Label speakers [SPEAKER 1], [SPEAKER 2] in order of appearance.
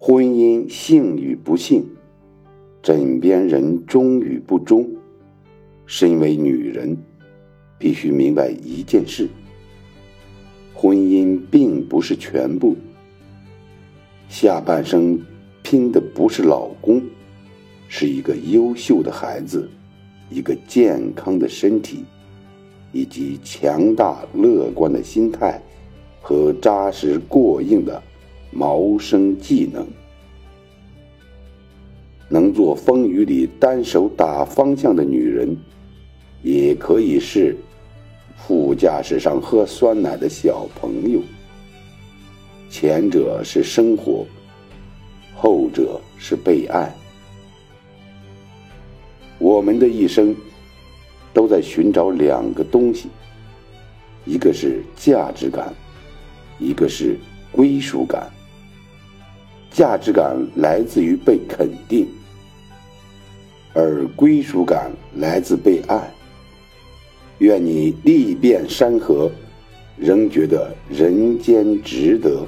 [SPEAKER 1] 婚姻幸与不幸，枕边人忠与不忠，身为女人，必须明白一件事：婚姻并不是全部。下半生拼的不是老公，是一个优秀的孩子，一个健康的身体，以及强大乐观的心态和扎实过硬的谋生技能。能做风雨里单手打方向的女人，也可以是副驾驶上喝酸奶的小朋友。前者是生活，后者是被爱。我们的一生都在寻找两个东西，一个是价值感，一个是归属感。价值感来自于被肯定，而归属感来自被爱。愿你历遍山河，仍觉得人间值得。